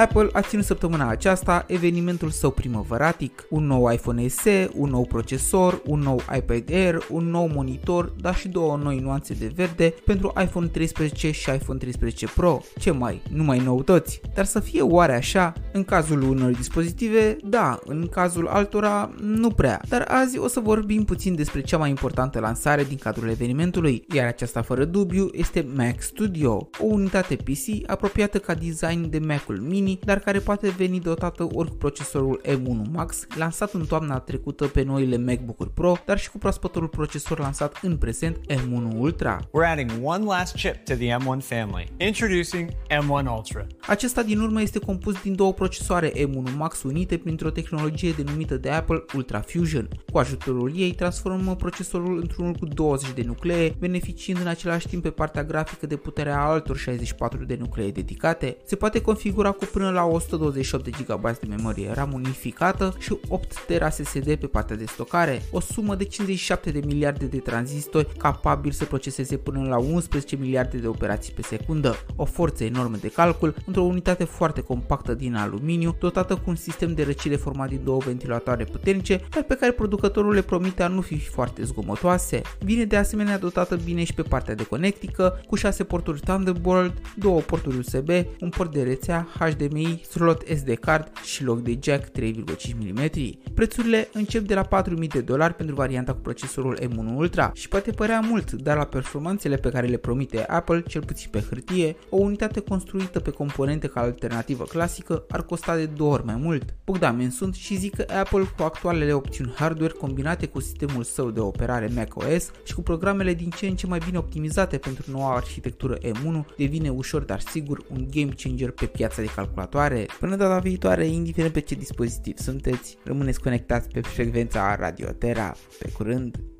Apple a ținut săptămâna aceasta evenimentul său primăvăratic, un nou iPhone SE, un nou procesor, un nou iPad Air, un nou monitor, dar și două noi nuanțe de verde pentru iPhone 13 și iPhone 13 Pro. Ce mai, nu mai noutăți. Dar să fie oare așa? În cazul unor dispozitive, da, în cazul altora, nu prea. Dar azi o să vorbim puțin despre cea mai importantă lansare din cadrul evenimentului, iar aceasta fără dubiu este Mac Studio, o unitate PC apropiată ca design de Macul Mini, dar care poate veni dotată ori cu procesorul M1 Max, lansat în toamna trecută pe noile MacBook-uri Pro, dar și cu proaspătorul procesor lansat în prezent M1 Ultra. We're adding one last chip to the M1 family. Introducing M1 Ultra. Acesta din urmă este compus din două procesoare M1 Max unite printr-o tehnologie denumită de Apple Ultra Fusion. Cu ajutorul ei transformă procesorul într-unul cu 20 de nuclee, beneficiind în același timp pe partea grafică de puterea altor 64 de nuclee dedicate. Se poate configura cu până la 128 de GB de memorie RAM unificată și 8 TB SSD pe partea de stocare, o sumă de 57 de miliarde de tranzistori capabili să proceseze până la 11 miliarde de operații pe secundă, o forță enormă de calcul într-o unitate foarte compactă din aluminiu, dotată cu un sistem de răcire format din două ventilatoare puternice, dar pe care producătorul le promite a nu fi foarte zgomotoase. Vine de asemenea dotată bine și pe partea de conectică, cu 6 porturi Thunderbolt, 2 porturi USB, un port de rețea, HDMI, slot SD card și loc de jack 3,5 mm. Prețurile încep de la 4000 de dolari pentru varianta cu procesorul M1 Ultra și poate părea mult, dar la performanțele pe care le promite Apple, cel puțin pe hârtie, o unitate construită pe componente ca alternativă clasică ar costa de două ori mai mult. Bogdan sunt și zic că Apple cu actualele opțiuni hardware combinate cu sistemul său de operare macOS și cu programele din ce în ce mai bine optimizate pentru noua arhitectură M1 devine ușor dar sigur un game changer pe piața de calculatoare. Până data viitoare, indiferent pe ce dispozitiv sunteți, rămâneți conectați pe frecvența Radio Terra. Pe curând!